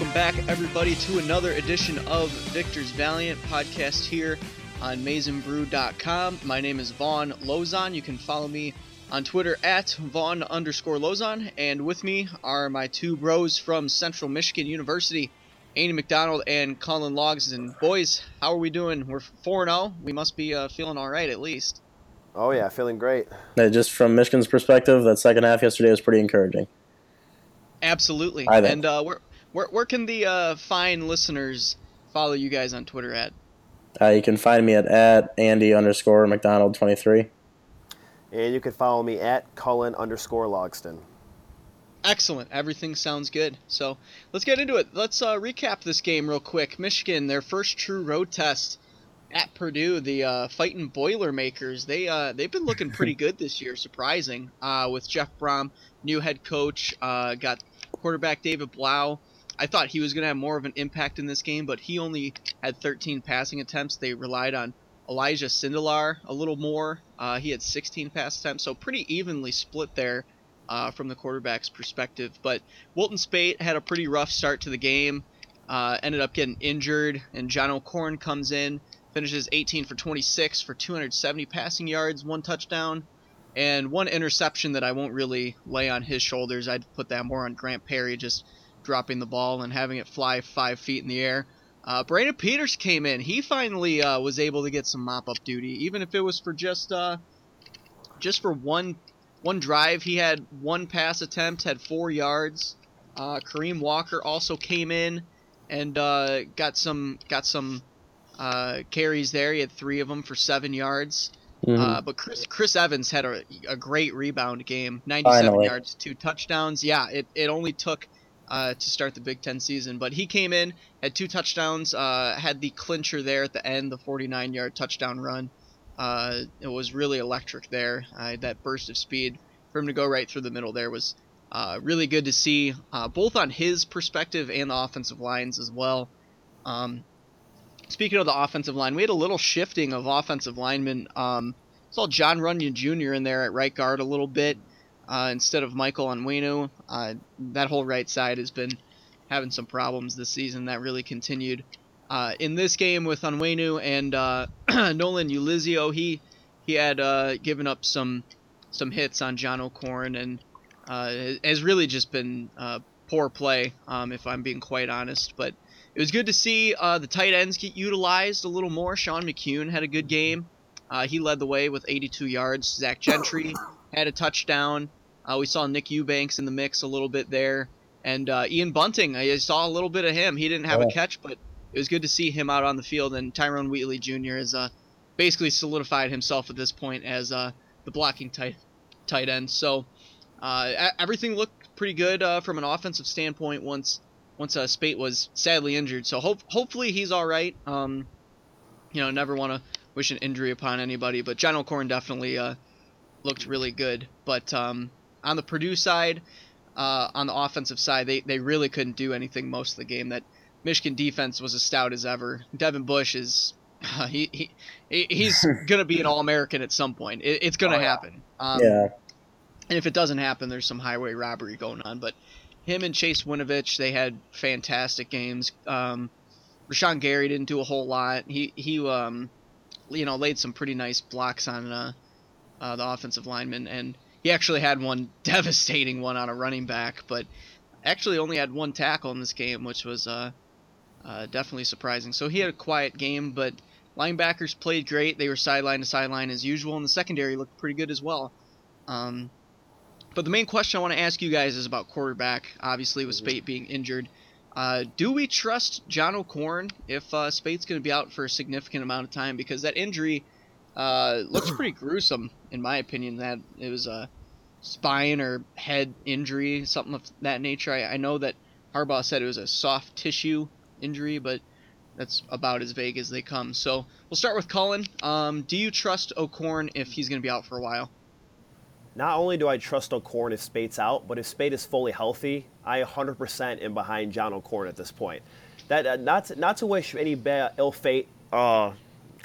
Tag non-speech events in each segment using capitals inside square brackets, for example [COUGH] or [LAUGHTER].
Welcome back, everybody, to another edition of Victor's Valiant podcast here on MaizenBrew.com. My name is Vaughn Lozon. You can follow me on Twitter at Vaughn underscore Lozon. And with me are my two bros from Central Michigan University, Andy McDonald and Colin Logs. And boys, how are we doing? We're 4 0. We must be uh, feeling all right at least. Oh, yeah, feeling great. Yeah, just from Michigan's perspective, that second half yesterday was pretty encouraging. Absolutely. And uh, we're where, where can the uh, fine listeners follow you guys on Twitter at? Uh, you can find me at, at Andy underscore McDonald 23. And you can follow me at Cullen underscore Logston. Excellent. Everything sounds good. So let's get into it. Let's uh, recap this game real quick. Michigan, their first true road test at Purdue, the uh, fighting Boilermakers. They uh, they've been looking pretty [LAUGHS] good this year, surprising. Uh, with Jeff Brohm, new head coach, uh, got quarterback David Blough. I thought he was going to have more of an impact in this game, but he only had 13 passing attempts. They relied on Elijah Sindelar a little more. Uh, he had 16 pass attempts, so pretty evenly split there uh, from the quarterback's perspective. But Wilton Speight had a pretty rough start to the game, uh, ended up getting injured, and John O'Korn comes in, finishes 18 for 26 for 270 passing yards, one touchdown, and one interception that I won't really lay on his shoulders. I'd put that more on Grant Perry, just – dropping the ball and having it fly five feet in the air. Uh, Brandon Peters came in. He finally uh, was able to get some mop up duty, even if it was for just uh, just for one one drive. He had one pass attempt, had four yards. Uh, Kareem Walker also came in and uh, got some got some uh, carries there. He had three of them for seven yards. Mm-hmm. Uh, but Chris Chris Evans had a, a great rebound game, 97 Finally. yards, two touchdowns. Yeah, it, it only took uh, to start the Big Ten season. But he came in, had two touchdowns, uh, had the clincher there at the end, the 49 yard touchdown run. Uh, it was really electric there. Uh, that burst of speed for him to go right through the middle there was uh, really good to see, uh, both on his perspective and the offensive lines as well. Um, speaking of the offensive line, we had a little shifting of offensive linemen. Um, saw John Runyan Jr. in there at right guard a little bit uh, instead of Michael Onwenu. Uh, that whole right side has been having some problems this season. That really continued uh, in this game with Onwenu and uh, [CLEARS THROAT] Nolan Ulizio. He he had uh, given up some some hits on John O'Korn and uh, has really just been poor play, um, if I'm being quite honest. But it was good to see the tight ends get utilized a little more. Sean McKeon had a good game. he led the way with 82 yards. Zach Gentry had a touchdown. Uh, we saw Nick Eubanks in the mix a little bit there, and uh, Ian Bunting. I saw a little bit of him. He didn't have oh. a catch, but it was good to see him out on the field. And Tyrone Wheatley Jr. has uh, basically solidified himself at this point as uh, the blocking tight tight end. So uh, everything looked pretty good uh, from an offensive standpoint once once uh, Speight was sadly injured. So hope, hopefully he's all right. Um, you know, never want to wish an injury upon anybody, but John O'Korn definitely looked really good. But um, on the Purdue side, uh, on the offensive side, they, they really couldn't do anything most of the game. That Michigan defense was as stout as ever. Devin Bush is [LAUGHS] uh, he, he he's [LAUGHS] gonna be an All American at some point. It, it's gonna oh, happen. Um, yeah. And if it doesn't happen, there's some highway robbery going on. But him and Chase Winovich, they had fantastic games. Um, Rashan Gary didn't do a whole lot. He he um, you know laid some pretty nice blocks on uh, uh, the offensive lineman and he actually had one [LAUGHS] devastating one on a running back, but actually only had one tackle in this game, which was uh, uh, definitely surprising. So he had a quiet game, but linebackers played great. They were sideline to sideline as usual, and the secondary looked pretty good as well. Um, but the main question I want to ask you guys is about quarterback. Obviously, with Speight being injured, uh, do we trust John O'Korn if uh, Speight's going to be out for a significant amount of time? Because that injury uh, looks pretty gruesome, in my opinion. That it was a spine or head injury, something of that nature. I, I know that Harbaugh said it was a soft tissue injury, but that's about as vague as they come. So we'll start with Cullen. Um, do you trust O'Korn if he's going to be out for a while? Not only do I trust O'Korn if Speight's out, but if Speight is fully healthy, I 100% am behind John O'Korn at this point. That uh, not to, not to wish any bad, ill fate uh,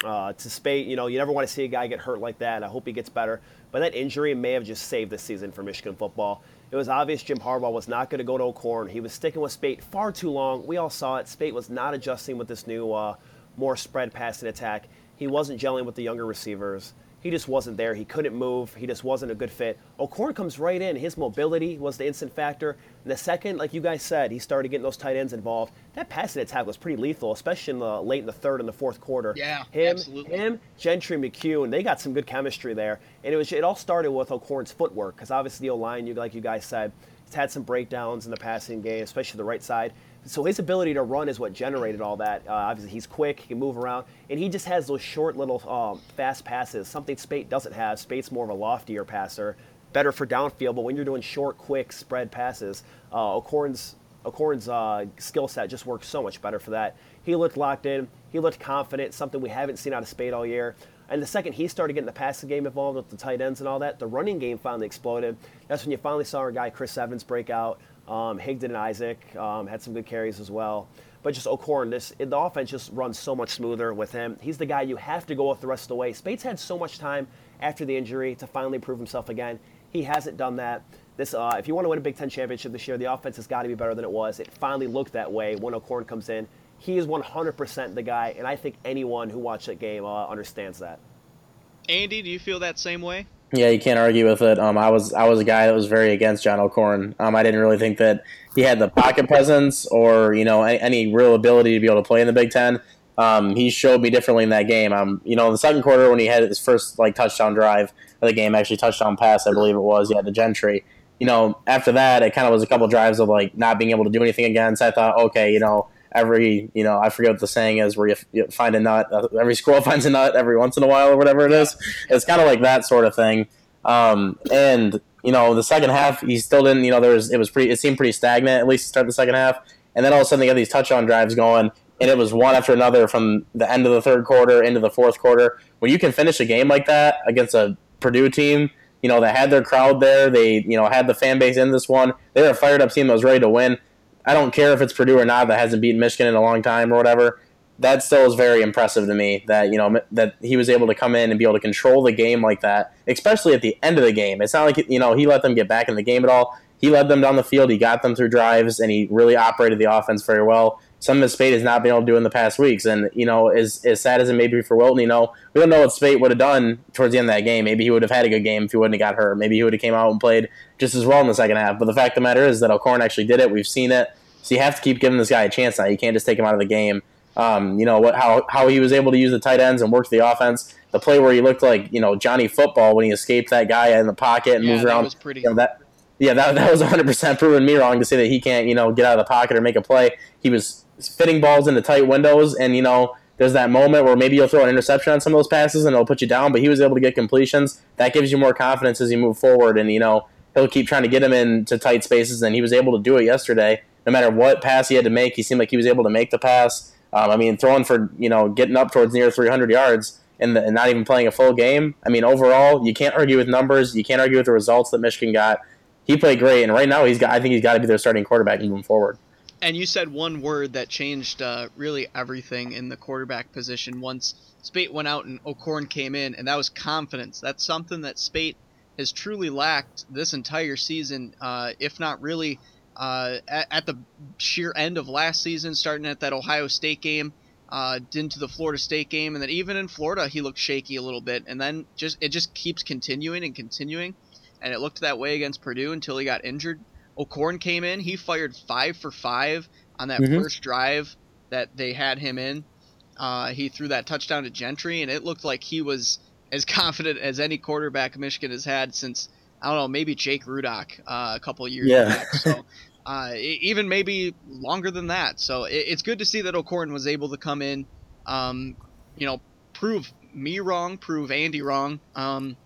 uh, to Speight, you know, you never want to see a guy get hurt like that. I hope he gets better. But that injury may have just saved the season for Michigan football. It was obvious Jim Harbaugh was not going to go to O'Korn. He was sticking with Speight far too long. We all saw it. Speight was not adjusting with this new, uh, more spread passing attack. He wasn't gelling with the younger receivers. He just wasn't there. He couldn't move. He just wasn't a good fit. O'Korn comes right in. His mobility was the instant factor. And the second, like you guys said, he started getting those tight ends involved. That passing attack was pretty lethal, especially in the late in the third and the fourth quarter. Yeah, him, absolutely. him, Gentry, McHugh, and they got some good chemistry there. And it was it all started with O'Korn's footwork because obviously the O line, you like you guys said, has had some breakdowns in the passing game, especially the right side. So his ability to run is what generated all that. Uh, obviously, he's quick, he can move around, and he just has those short little um, fast passes, something Speight doesn't have. Speight's more of a loftier passer, better for downfield, but when you're doing short, quick spread passes, uh, uh, skill set just works so much better for that. He looked locked in, he looked confident, something we haven't seen out of Speight all year. And the second he started getting the passing game involved with the tight ends and all that, the running game finally exploded. That's when you finally saw our guy Chris Evans break out. Um, Higdon and Isaac um, had some good carries as well. But just O'Korn, this the offense just runs so much smoother with him. He's the guy you have to go with the rest of the way. Speight's had so much time after the injury to finally prove himself again. He hasn't done that. This, uh, if you want to win a Big Ten championship this year, the offense has got to be better than it was. It finally looked that way when O'Korn comes in. He is 100% the guy, and I think anyone who watched that game uh, understands that. Andy, do you feel that same way? Yeah, you can't argue with it. Um, I was I was a guy that was very against John O'Korn. Um, I didn't really think that he had the pocket presence or you know any, any real ability to be able to play in the Big Ten. Um, he showed me differently in that game. Um, you know, in the second quarter when he had his first like touchdown drive of the game, actually touchdown pass, I believe it was. Yeah, the Gentry. You know, after that, it kind of was a couple drives of like not being able to do anything against. I thought, okay, you know, every you know I forget what the saying is where you, you find a nut uh, every squirrel [LAUGHS] finds a nut every once in a while or whatever it is. It's kind of like that sort of thing. Um, and you know the second half he still didn't. You know there was it was pretty it seemed pretty stagnant at least to start the second half. And then all of a sudden they got these touchdown drives going, and it was one after another from the end of the third quarter into the fourth quarter. When you can finish a game like that against a Purdue team, you know, they had their crowd there, they, you know, had the fan base in this one. They were a fired up team that was ready to win. I don't care if it's Purdue or not that hasn't beaten Michigan in a long time or whatever. That still is very impressive to me that, you know, that he was able to come in and be able to control the game like that, especially at the end of the game. It's not like, you know, he let them get back in the game at all. He led them down the field, he got them through drives, and he really operated the offense very well something that Speight has not been able to do in the past weeks. And, you know, as, as sad as it may be for Wilton, you know, we don't know what Speight would have done towards the end of that game. Maybe he would have had a good game if he wouldn't have got hurt. Maybe he would have came out and played just as well in the second half. But the fact of the matter is that O'Korn actually did it. We've seen it. So you have to keep giving this guy a chance now. You can't just take him out of the game. Um, you know, what how, how he was able to use the tight ends and work the offense. The play where he looked like, you know, Johnny Football when he escaped that guy in the pocket and Yeah, moved that around. was pretty- You know, that, yeah, that, [LAUGHS] that was 100% proving me wrong to say that he can't, you know, get out of the pocket or make a play. He was fitting balls into tight windows, and, you know, there's that moment where maybe you'll throw an interception on some of those passes and it'll put you down, but he was able to get completions. That gives you more confidence as you move forward, and, you know, he'll keep trying to get him into tight spaces, and he was able to do it yesterday. No matter what pass he had to make, he seemed like he was able to make the pass. Um, I mean, throwing for, you know, getting up towards near 300 yards and, the, and not even playing a full game. I mean, overall, you can't argue with numbers. You can't argue with the results that Michigan got he played great, and right now he's got. I think he's got to be their starting quarterback moving forward. And you said one word that changed uh, really everything in the quarterback position once Speight went out and O'Korn came in, and that was confidence. That's something that Speight has truly lacked this entire season, uh, if not really uh, at, at, the sheer end of last season, starting at that Ohio State game, uh, into the Florida State game, and then even in Florida he looked shaky a little bit, and then just it just keeps continuing and continuing and it looked that way against Purdue until he got injured. O'Korn came in, he fired five for five on that Mhm. first drive that they had him in. Uh, he threw that touchdown to Gentry, and it looked like he was as [LAUGHS] confident as any quarterback Michigan has had since I don't know, maybe Jake Rudock uh, a couple years Yeah. back. So [LAUGHS] uh, even maybe longer than that. So it, it's good to see that O'Korn was able to come in, um, you know, prove me wrong, prove Andy wrong. Um,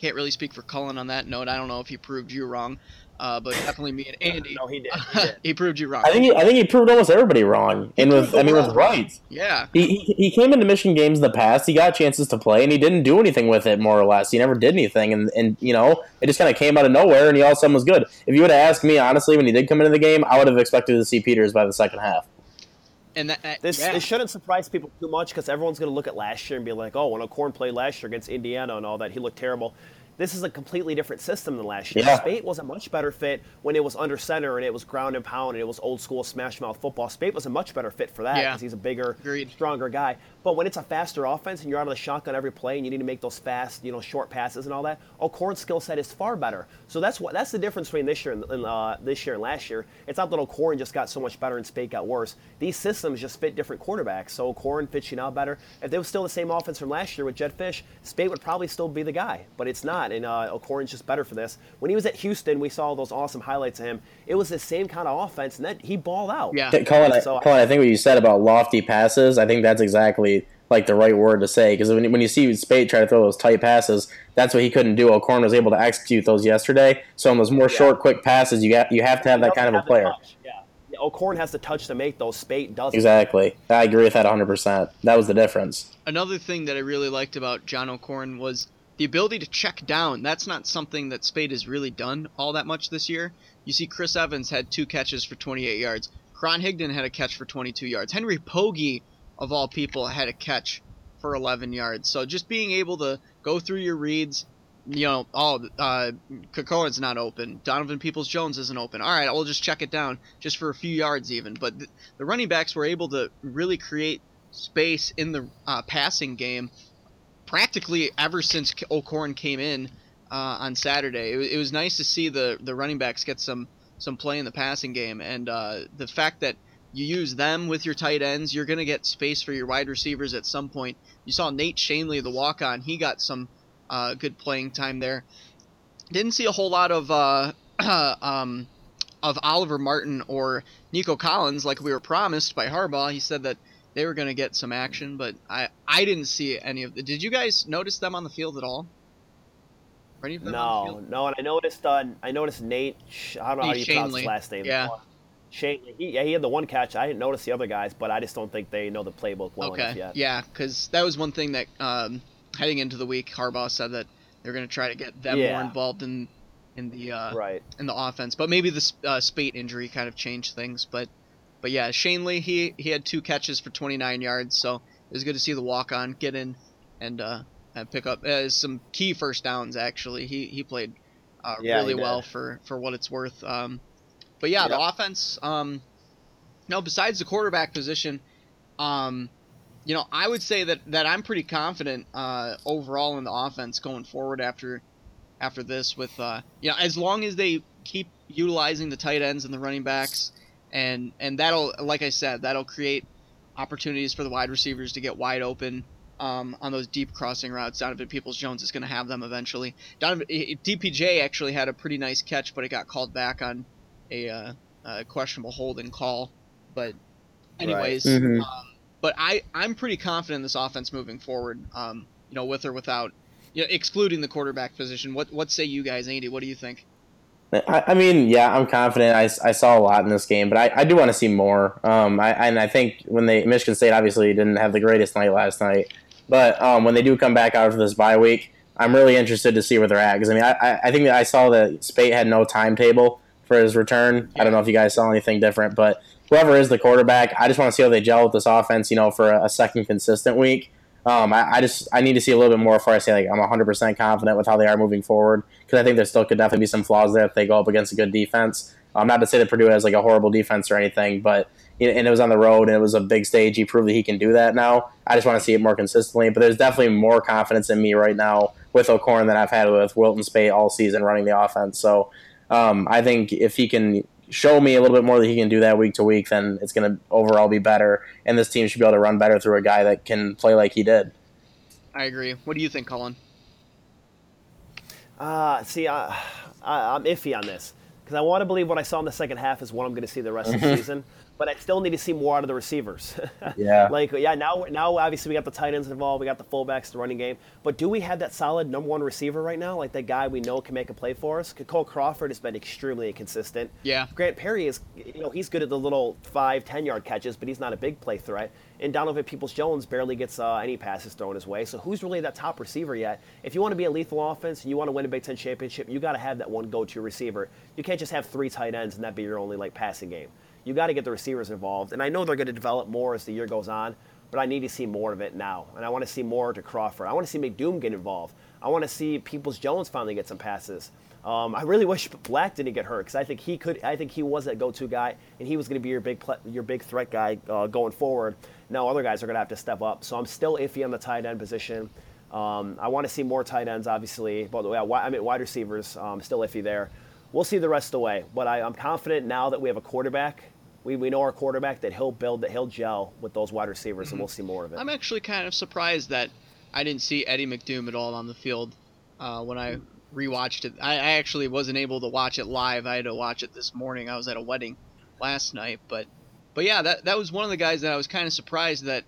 can't really speak for Cullen on that note. I don't know if he proved you wrong, uh, but definitely me and Andy. No, he did. He [LAUGHS] did. he proved you wrong. I think he, I think he proved almost everybody wrong, and proved with I mean with right. yeah, He, he he came into Michigan games in the past. He got chances to play, and he didn't do anything with it. More or less, he never did anything, and and you know it just kind of came out of nowhere, and he all of a sudden was good. If you would have asked me honestly when he did come into the game, I would have expected to see Peters by the second half. and that, that This, yeah. this shouldn't surprise people too much because everyone's going to look at last year and be like, oh, when O'Korn played last year against Indiana and all that, he looked terrible. This is a completely different system than last year. Yeah. Speight was a much better fit when it was under center and it was ground and pound and it was old school smash mouth football. Speight was a much better fit for that Yeah. because he's a bigger, Agreed. stronger guy. But when it's a faster offense and you're out of the shotgun every play and you need to make those fast, you know, short passes and all that, O'Korn's skill set is far better. So that's what that's the difference between this year and and, uh, this year and last year. It's not that O'Korn just got so much better and Speight got worse. These systems just fit different quarterbacks. So O'Korn fits you now better. If they was still the same offense from last year with Jed Fisch, Speight would probably still be the guy. But it's not, and uh, O'Korn's just better for this. When he was at Houston, we saw those awesome highlights of him. It was the same kind of offense, and that he balled out. Yeah. Colin, I, So- Colin, I think what you said about lofty passes, I think that's exactly like the right word to say because when, when you see Speight try to throw those tight passes, that's what he couldn't do. O'Korn was able to execute those yesterday. So on those more short, quick passes, you got you have to have that He kind of a doesn't have the player. touch, Yeah. Yeah, O'Korn has the touch to make those. Speight doesn't. Exactly. I agree with that 100%. That was the difference. Another thing that I really liked about John O'Korn was the ability to check down. That's not something that Speight has really done all that much this year. You see, Chris Evans had two catches for 28 yards. Karan Higdon had a catch for 22 yards. Henry Poggi, of all people, had a catch for 11 yards. So just being able to go through your reads, you know, oh, uh, Kekoa's not open. Donovan Peoples Jones isn't open. All right, I'll just check it down just for a few yards even. But th- the running backs were able to really create space in the uh, passing game practically ever since O'Korn came in uh, on Saturday. It, it was nice to see the the running backs get some some play in the passing game, and uh, the fact that you use them with your tight ends, you're gonna get space for your wide receivers at some point. You saw Nate Schoenle, the walk on, he got some uh, good playing time there. Didn't see a whole lot of uh, [CLEARS THROAT] um, of Oliver Martin or Nico Collins like we were promised by Harbaugh. He said that they were going to get some action, but I I didn't see any of the. Did you guys notice them on the field at all? Any of them No, no, and I noticed. Uh, I noticed Nate. I don't know how Nate you pronounce his last name. Yeah. Shane. He, yeah, he had the one catch. I didn't notice the other guys, but I just don't think they know the playbook well enough yet. yeah, because that was one thing that um, heading into the week, Harbaugh said that they're going to try to get them more involved in in the uh, Right. in the offense. But maybe the uh, Speight injury kind of changed things. But but yeah, Schoenle he he had two catches for 29 yards, so it was good to see the walk on get in and uh, and pick up uh, some key first downs. Actually, he he played uh, Yeah, really did. well for for what it's worth. Um, but yeah, the offense. Um, no, besides the quarterback position, um, you know, I would say that that I'm pretty confident uh, overall in the offense going forward after after this. With uh, you know, as long as they keep utilizing the tight ends and the running backs, and and that'll, like I said, that'll create opportunities for the wide receivers to get wide open. Um, on those deep crossing routes, Donovan Peoples Jones is going to have them eventually. Donovan DPJ actually had a pretty nice catch, but it got called back on a, uh, a questionable holding call. But anyways, Mhm. um, but I I'm pretty confident in this offense moving forward. Um, you know, with or without, you know, excluding the quarterback position. What what say you guys, Andy? What do you think? I, I mean, yeah, I'm confident. I, I saw a lot in this game, but I, I do want to see more. Um, I, and I think when they Michigan State obviously didn't have the greatest night last night, but um, when they do come back out of this bye week, I'm really interested to see where they're at. Because I mean, I, I- think I saw that Speight had no timetable for his return. I don't know if you guys saw anything different, but whoever is the quarterback, I just want to see how they gel with this offense. You know, for a, a second consistent week. Um, I, I just I need to see a little bit more before I say like I'm 100 percent confident with how they are moving forward because I think there still could definitely be some flaws there if they go up against a good defense. Um, not to say that Purdue has like a horrible defense or anything, but and it was on the road and it was a big stage. He proved that he can do that now. I just want to see it more consistently. But there's definitely more confidence in me right now with O'Korn than I've had with Wilton Speight all season running the offense. So um, I think if he can show me a little bit more that he can do that week to week, then it's going to overall be better. And this team should be able to run better through a guy that can play like he did. I agree. What do you think, Colin? Uh, see, I, I, I'm iffy on this because I want to believe what I saw in the second half is what I'm going to see the rest of the [LAUGHS] season. But I still need to see more out of the receivers. [LAUGHS] Yeah. like, yeah, now, now obviously we got the tight ends involved, we got the fullbacks, the running game. But do we have that solid number one receiver right now? Like that guy we know can make a play for us? Cole Crawford has been extremely inconsistent. Yeah. Grant Perry is, you know, he's good at the little five, ten yard catches, but he's not a big play threat. And Donovan Peoples Jones barely gets uh, any passes thrown his way. So who's really that top receiver yet? If you want to be a lethal offense and you want to win a Big Ten championship, you got to have that one go-to receiver. You can't just have three tight ends and that be your only like passing game. You got to get the receivers involved. And I know they're going to develop more as the year goes on, but I need to see more of it now. And I want to see more to Crawford. I want to see McDoom get involved. I want to see Peoples Jones finally get some passes. Um, I really wish Black didn't get hurt because I think he could. I think he was that go-to guy, and he was going to be your big your big threat guy uh, going forward. Now other guys are going to have to step up. So I'm still iffy on the tight end position. Um, I want to see more tight ends, obviously. But yeah, I mean wide receivers, um, still iffy there. We'll see the rest of the way. But I, I'm confident now that we have a quarterback. We, we know our quarterback that he'll build that he'll gel with those wide receivers, mm-hmm. and we'll see more of it. I'm actually kind of surprised that I didn't see Eddie McDoom at all on the field uh, when I rewatched it. I, I actually wasn't able to watch it live. I had to watch it this morning. I was at a wedding last night, but but yeah, that that was one of the guys that I was kind of surprised that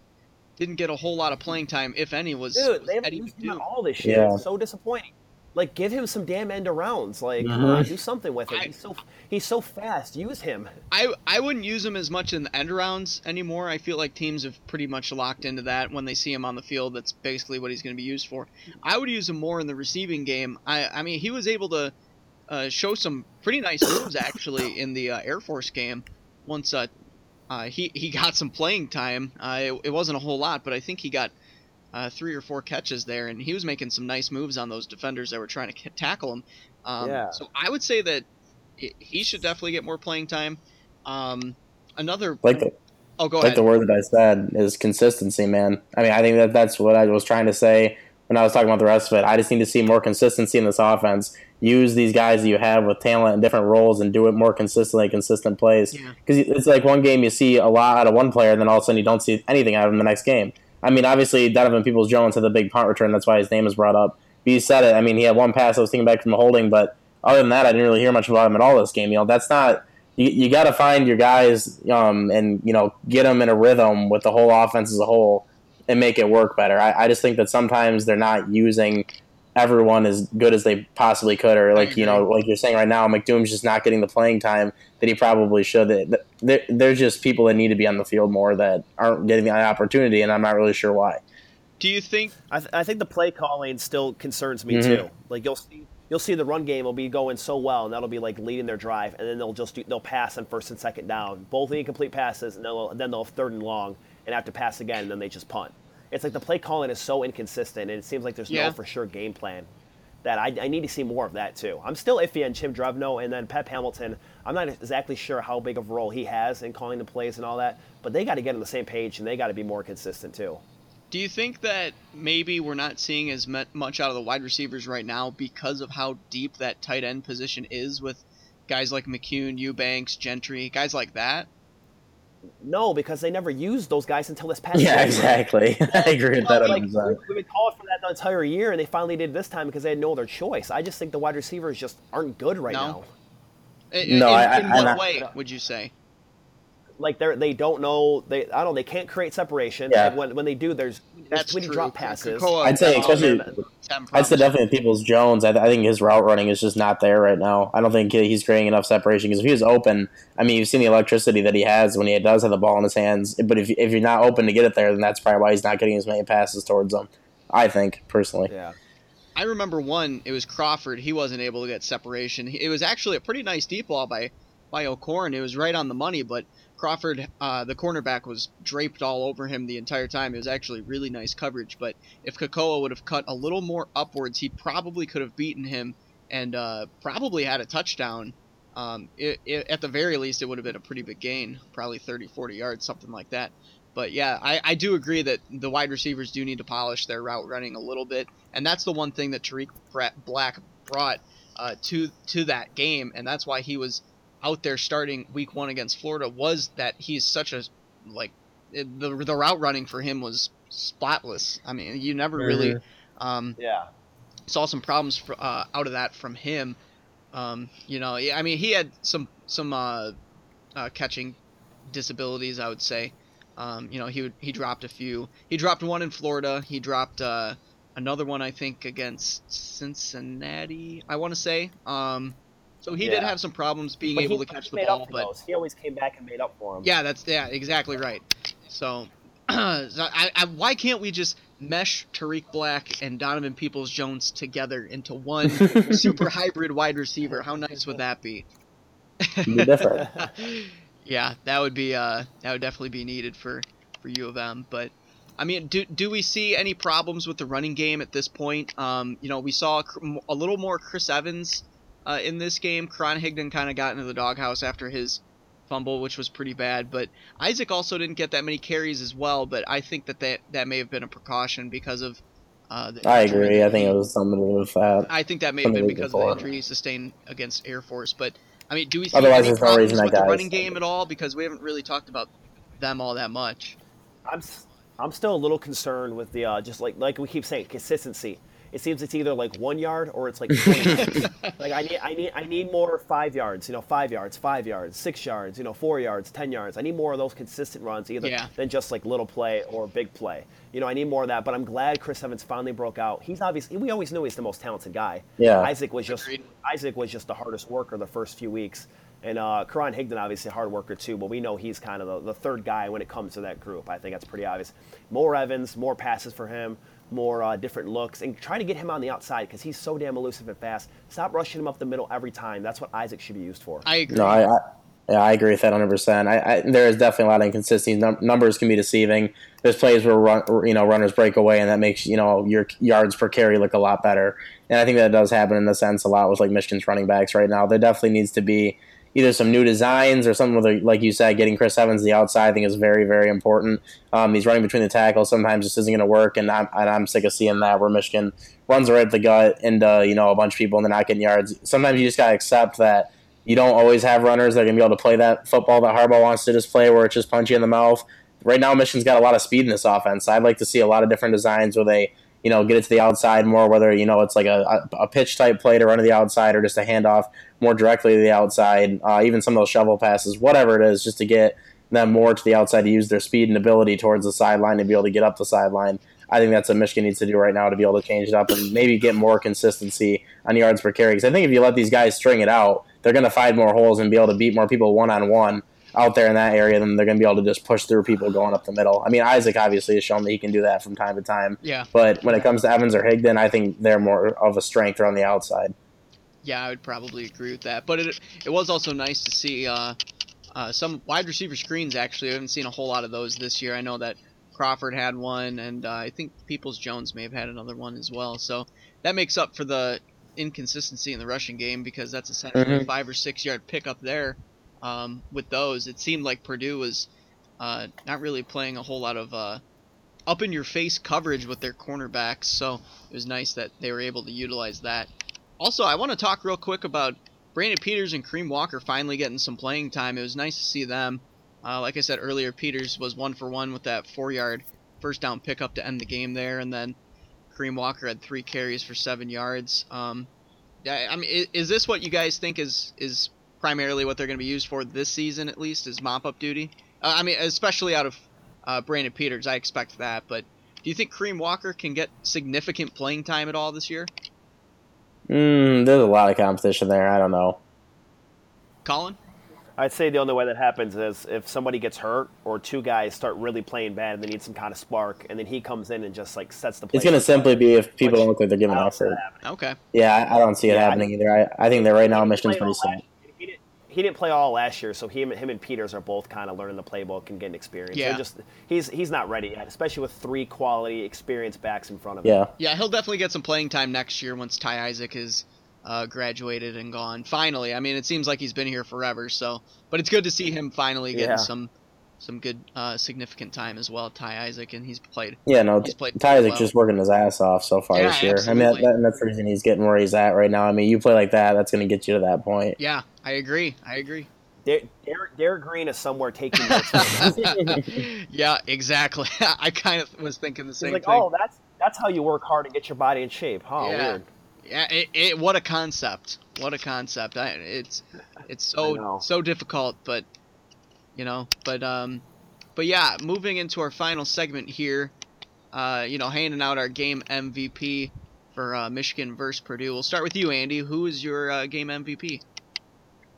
didn't get a whole lot of playing time, if any. Was, Dude, was they haven't used him all this year. Yeah. So disappointing. Like, give him some damn end arounds. Like, mm-hmm. on, do something with it. I, he's so he's so fast. Use him. I I wouldn't use him as much in the end arounds anymore. I feel like teams have pretty much locked into that when they see him on the field. That's basically what he's going to be used for. I would use him more in the receiving game. I I mean, he was able to uh, show some pretty nice [COUGHS] moves actually in the uh, Air Force game. Once uh, uh, he he got some playing time. Uh, it, it wasn't a whole lot, but I think he got uh, three or four catches there, and he was making some nice moves on those defenders that were trying to tackle him. Um, yeah. So I would say that he should definitely get more playing time. Um, another like the, oh, go like ahead. the word that I said is consistency, man. I mean, I think that that's what I was trying to say when I was talking about the rest of it. I just need to see more consistency in this offense. Use these guys that you have with talent in different roles and do it more consistently, consistent plays. Because yeah. it's like one game you see a lot out of one player, and then all of a sudden you don't see anything out of him the next game. I mean, obviously Donovan Peoples Jones had the big punt return. That's why his name is brought up. But you said it. I mean, he had one pass I was thinking back from a holding, but other than that, I didn't really hear much about him at all this game. You know, that's not. You, you got to find your guys um, and you know get them in a rhythm with the whole offense as a whole and make it work better. I, I just think that sometimes they're not using everyone as good as they possibly could, or like you know, like you're saying right now, McDoom's just not getting the playing time that he probably should. They're, they're just people that need to be on the field more that aren't getting the opportunity, and I'm not really sure why. Do you think? I, th- I think the play calling still concerns me mm-hmm. too. Like you'll see, you'll see the run game will be going so well, and that'll be like leading their drive, and then they'll just do, they'll pass on first and second down, both incomplete passes, and they'll, then they'll have third and long, and have to pass again, and then they just punt it's like the play calling is so inconsistent, and it seems like there's yeah. no for sure game plan. That I, I, need to see more of that too. I'm still iffy on Jim Drevno and then Pep Hamilton. I'm not exactly sure how big of a role he has in calling the plays and all that, but they got to get on the same page and they got to be more consistent too. Do you think that maybe we're not seeing as much out of the wide receivers right now because of how deep that tight end position is with guys like McKeon, Eubanks, Gentry, guys like that? No, because they never used those guys until this past yeah, year. exactly. [LAUGHS] I agree with that. Like, we've been calling for that the entire year, and they finally did this time because they had no other choice. I just think the wide receivers just aren't good right no. now. In, no, in, I, in I, what I, way would you say? Like they they don't know they I don't know they can't create separation. Yeah. when when they do, there's that's when drop passes. I'd say especially I'd say definitely Peoples Jones. I, I, think his route running is just not there right now. I don't think he's creating enough separation because if he was open, I mean you've seen the electricity that he has when he does have the ball in his hands. But if if you're not open to get it there, then that's probably why he's not getting as many passes towards them. I think personally. Yeah. I remember one. It was Crawford. He wasn't able to get separation. It was actually a pretty nice deep ball by by O'Korn. It was right on the money, but Crawford, uh, the cornerback, was draped all over him the entire time. It was actually really nice coverage. But if Kekoa would have cut a little more upwards, he probably could have beaten him and uh, probably had a touchdown. Um, it, it, at the very least, it would have been a pretty big gain, probably 30, 40 yards, something like that. But yeah, I, I do agree that the wide receivers do need to polish their route running a little bit, and that's the one thing that Tarik Black brought uh, to to that game, and that's why he was out there starting week one against Florida was that he's such a like it, the the route running for him was spotless. I mean, you never mm-hmm. really um, yeah saw some problems for, uh, out of that from him. Um, you know, I mean, he had some some uh, uh, catching disabilities, I would say. Um, you know, he would, he dropped a few. He dropped one in Florida. He dropped uh, another one, I think, against Cincinnati. I want to say. Um, so he yeah. did have some problems being but able to catch the ball, but those. he always came back and made up for him. Yeah, that's yeah, exactly right. So, [CLEARS THROAT] so I, I, why can't we just mesh Tarik Black and Donovan Peoples Jones together into one [LAUGHS] super hybrid wide receiver? How nice would that be? [LAUGHS] yeah, that would be uh, that would definitely be needed for for U of M. But I mean, do do we see any problems with the running game at this point? Um, you know, we saw a little more Chris Evans uh, in this game. Karan Higdon kind of got into the doghouse after his fumble, which was pretty bad. But Isaac also didn't get that many carries as well. But I think that that, that may have been a precaution because of. Uh, I agree. I think it was something to do with that. I think that may have been because before. of the injury he sustained against Air Force. But I mean, do we see Otherwise, any problems no with the running game at all? Because we haven't really talked about them all that much. I'm I'm still a little concerned with the uh, just like like we keep saying consistency. It seems it's either like one yard or it's like 20 [LAUGHS] like I need I need I need more five yards, you know, five yards, five yards, six yards, you know, four yards, ten yards. I need more of those consistent runs either yeah. than just like little play or big play. You know, I need more of that. But I'm glad Chris Evans finally broke out. He's obviously we always knew he's the most talented guy. Yeah. Isaac was just Isaac was just the hardest worker the first few weeks. And uh, Karan Higdon, obviously a hard worker too, but we know he's kind of the, the, third guy when it comes to that group. I think that's pretty obvious. More Evans, more passes for him, more uh, different looks, and try to get him on the outside because he's so damn elusive and fast. Stop rushing him up the middle every time. That's what Isaac should be used for. I agree. No, I, I yeah, I agree with that 100. percent there is definitely a lot of inconsistency. Num- numbers can be deceiving. There's plays where run, you know runners break away, and that makes you know your yards per carry look a lot better. And I think that does happen in the sense a lot with like Michigan's running backs right now. There definitely needs to be either some new designs or something with, a, like you said, getting Chris Evans the outside. I think is very, very important. Um, he's running between the tackles. Sometimes this isn't going to work, and I'm, and I'm sick of seeing that where Michigan runs right at the gut into you know a bunch of people and they're not getting yards. Sometimes you just got to accept that you don't always have runners that are going to be able to play that football that Harbaugh wants to just play, where it's just punch you in the mouth. Right now, Michigan's got a lot of speed in this offense. I'd like to see a lot of different designs where they you know, get it to the outside more, whether, you know, it's like a, a pitch type play to run to the outside or just a handoff more directly to the outside, uh, even some of those shovel passes, whatever it is, just to get them more to the outside to use their speed and ability towards the sideline to be able to get up the sideline. I think that's what Michigan needs to do right now to be able to change it up and maybe get more consistency on yards per carry. Because I think if you let these guys string it out, they're going to find more holes and be able to beat more people one on one out there in that area, then they're going to be able to just push through people going up the middle. I mean, Isaac obviously has shown that he can do that from time to time. Yeah. But when it comes to Evans or Higdon, I think they're more of a strength on the outside. Yeah, I would probably agree with that. But it it was also nice to see uh, uh, some wide receiver screens. Actually, I haven't seen a whole lot of those this year. I know that Crawford had one, and uh, I think Peoples Jones may have had another one as well. So that makes up for the inconsistency in the rushing game because that's essentially mm-hmm. a five or six yard pickup there um, with those. It seemed like Purdue was uh, not really playing a whole lot of uh, up in your face coverage with their cornerbacks, so it was nice that they were able to utilize that. Also, I want to talk real quick about Brandon Peters and Kareem Walker finally getting some playing time. It was nice to see them. Uh, like I said earlier, Peters was one for one with that four yard first down pickup to end the game there, and then Kareem Walker had three carries for seven yards. Um, I mean, is, is this what you guys think is is primarily what they're going to be used for this season, at least, is mop up duty. Uh, I mean, especially out of uh, Brandon Peters, I expect that. But do you think Kareem Walker can get significant playing time at all this year? Mm, there's a lot of competition there. I don't know. Colin? I'd say the only way that happens is if somebody gets hurt or two guys start really playing bad and they need some kind of spark, and then he comes in and just like sets the. Point. It's going to simply be if people don't look like they're giving effort. Okay. Yeah, I, I don't see it yeah, happening either. I, I think that right now Mission's pretty set he didn't play all last year, so he, him and Peters are both kind of learning the playbook and getting experience. Yeah. So just he's he's not ready yet, especially with three quality, experienced backs in front of him. Yeah. Yeah, he'll definitely get some playing time next year once Ty Isaac is uh, graduated and gone. Finally, I mean, it seems like he's been here forever. So, but it's good to see him finally getting yeah. some some good uh, significant time as well. Ty Isaac and he's played. Yeah, no, he's played Ty Isaac well. just working his ass off so far yeah, this year. Absolutely. I mean, that, that, that's the reason he's getting where he's at right now. I mean, you play like that, that's going to get you to that point. Yeah, I agree. I agree. Derrick, Green is somewhere taking notes. [LAUGHS] yeah, exactly. [LAUGHS] I kind of was thinking the same like, thing. oh, that's that's how you work hard to get your body in shape. Huh? Yeah. Weird. Yeah. It, it, what a concept. What a concept. I, it's it's so so difficult, but you know, but um, but yeah. Moving into our final segment here, uh, you know, handing out our game MVP for uh, Michigan versus Purdue. We'll start with you, Andy. Who is your uh, game MVP?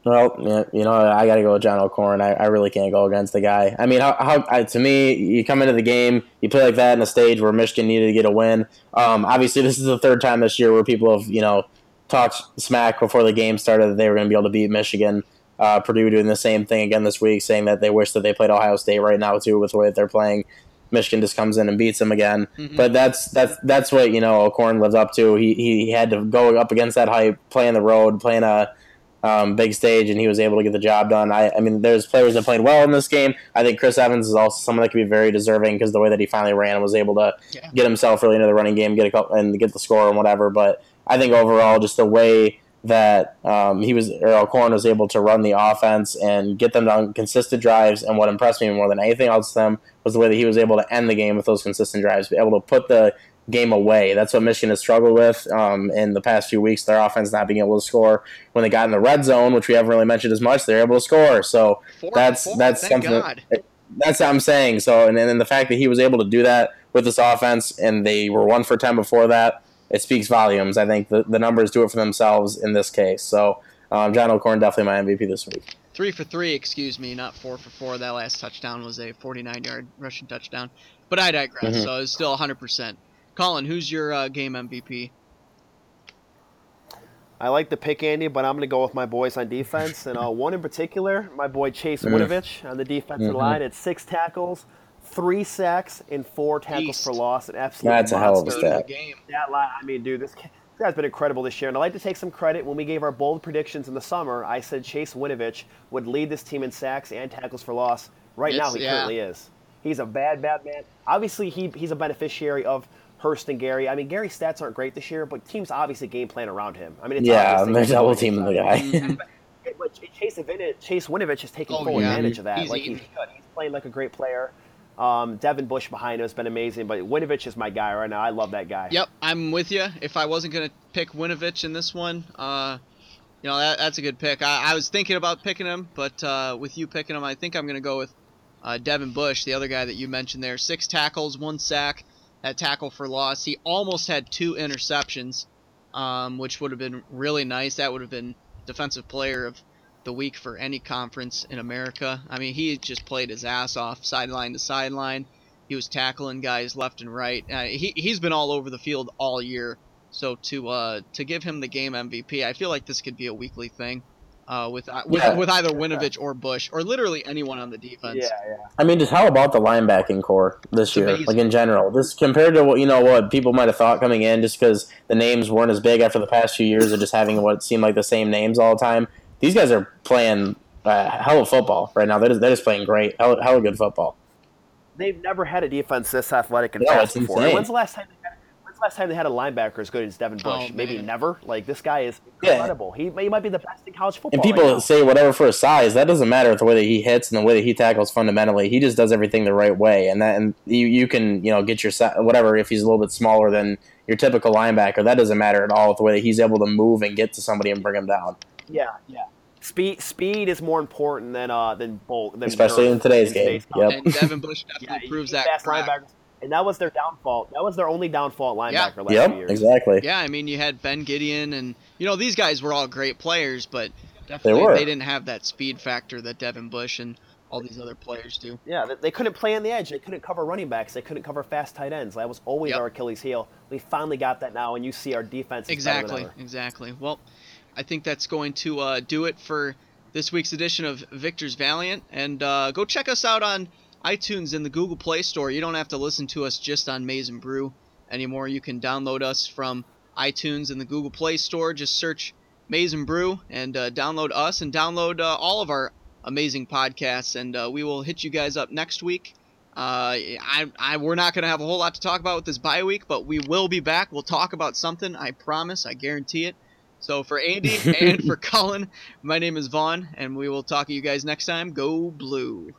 Well, you know, I got to go with John O'Korn. I, I really can't go against the guy. I mean, how, how to me, you come into the game, you play like that in a stage where Michigan needed to get a win. Um, obviously, [LAUGHS] this is the third time this year where people have, you know, talked smack before the game started that they were going to be able to beat Michigan. Uh, Purdue doing the same thing again this week, saying that they wish that they played Ohio State right now too with the way that they're playing. Michigan just comes in and beats them again. Mhm. But that's that's that's what you know O'Korn lived up to. He he had to go up against that hype, playing the road, playing a um, big stage, and he was able to get the job done. I, I mean, there's players that played well in this game. I think Chris Evans is also someone that could be very deserving because the way that he finally ran and was able to Yeah. get himself really into the running game, get a couple, and get the score and whatever. But I think overall, just the way that um, he was, or O'Korn was able to run the offense and get them on consistent drives. And what impressed me more than anything else to them was the way that he was able to end the game with those consistent drives, be able to put the game away. That's what Michigan has struggled with um, in the past few weeks. Their offense not being able to score when they got in the red zone, which we haven't really mentioned as much. They're able to score. So Four that's four, that's something. God. That's what I'm saying. So, and then the fact that he was able to do that with this offense, and they were one for ten before that, it speaks volumes. I think the, the numbers do it for themselves in this case. So, um, John O'Korn definitely my MVP this week. Three for three, excuse me, not four for four. That last touchdown was a 49 yard rushing touchdown. But I digress, Mhm. so it's still 100%. Colin, who's your uh, game MVP? I like the pick, Andy, but I'm going to go with my boys on defense. And uh, one in particular, my boy Chase. Winovich on the defensive Mhm. line at six tackles, three sacks, and four tackles Beast. for loss. An absolute That's a hell of a monster. stat. game. That line, I mean, dude, this, this guy's been incredible this year. And I'd like to take some credit. When we gave our bold predictions in the summer, I said Chase Winovich would lead this team in sacks and tackles for loss. Right now, he yeah. currently is. He's a bad, bad man. Obviously, he, he's a beneficiary of Hurst and Gary. I mean, Gary's stats aren't great this year, but teams obviously game plan around him. I mean, it's Yeah, obvious they're he's double going teaming the guy. Mhm. [LAUGHS] But Chase Winovich, Chase Winovich is taking Oh, full yeah. advantage of that. He's like he should. He's playing like a great player. Um, Devin Bush behind him has been amazing, but Winovich is my guy right now. I love that guy. Yep, I'm with you. If I wasn't gonna pick Winovich in this one, uh, you know that, that's a good pick. I, I was thinking about picking him, but uh, with you picking him, I think I'm gonna go with uh, Devin Bush, the other guy that you mentioned there. Six tackles, one sack, that tackle for loss. He almost had two interceptions, um, which would have been really nice. That would have been defensive player of the week for any conference in America. I mean, he just played his ass off, sideline to sideline. He was tackling guys left and right. Uh, he he's been all over the field all year. So to uh, to give him the game MVP, I feel like this could be a weekly thing, uh, with uh, with, Yeah. with either Winovich or Bush or literally anyone on the defense. Yeah, yeah. I mean, just how about the linebacking core this It's year, amazing. like in general? This compared to what you know what people might have thought coming in, just because the names weren't as big after the past few years of just having what seemed like the same names all the time. These guys are playing uh, hell of football right now. They're just, they're just playing great, hell, hell of good football. They've never had a defense this athletic and No, fast before. insane. When's the last time? They had, when's the last time they had a linebacker as good as Devin Bush? Oh, Maybe never. Like this guy is Yeah. incredible. He, he might be the best in college football. And people now. say whatever for his size, that doesn't matter with the way that he hits and the way that he tackles fundamentally. He just does everything the right way, and that and you you can you know get your whatever if he's a little bit smaller than your typical linebacker. That doesn't matter at all with the way that he's able to move and get to somebody and bring him down. Yeah, yeah. Speed speed is more important than uh than bolt. Than Especially girth in today's game. college. Yep. And Devin Bush [LAUGHS] definitely you proves need that. fast correct. linebackers, and that was their downfall. That was their only downfall at Yeah. linebacker last few Yep, years. exactly. Yeah, I mean, you had Ben Gedeon, and you know these guys were all great players, but definitely were. they didn't have that speed factor that Devin Bush and all these other players do. Yeah, they, they couldn't play on the edge. They couldn't cover running backs. They couldn't cover fast tight ends. That was always Yep. our Achilles heel. We finally got that now, and you see our defense. is than Exactly, ever. exactly. Well, I think that's going to uh, do it for this week's edition of Victor's Valiant. And uh, go check us out on iTunes and the Google Play Store. You don't have to listen to us just on Maize and Brew anymore. You can download us from iTunes and the Google Play Store. Just search Maize and Brew and uh, download us and download uh, all of our amazing podcasts. And uh, we will hit you guys up next week. Uh, I, I, we're not going to have a whole lot to talk about with this bye week, but we will be back. We'll talk about something. I promise. I guarantee it. So for Andy and for [LAUGHS] Colin, my name is Vaughn, and we will talk to you guys next time. Go Blue.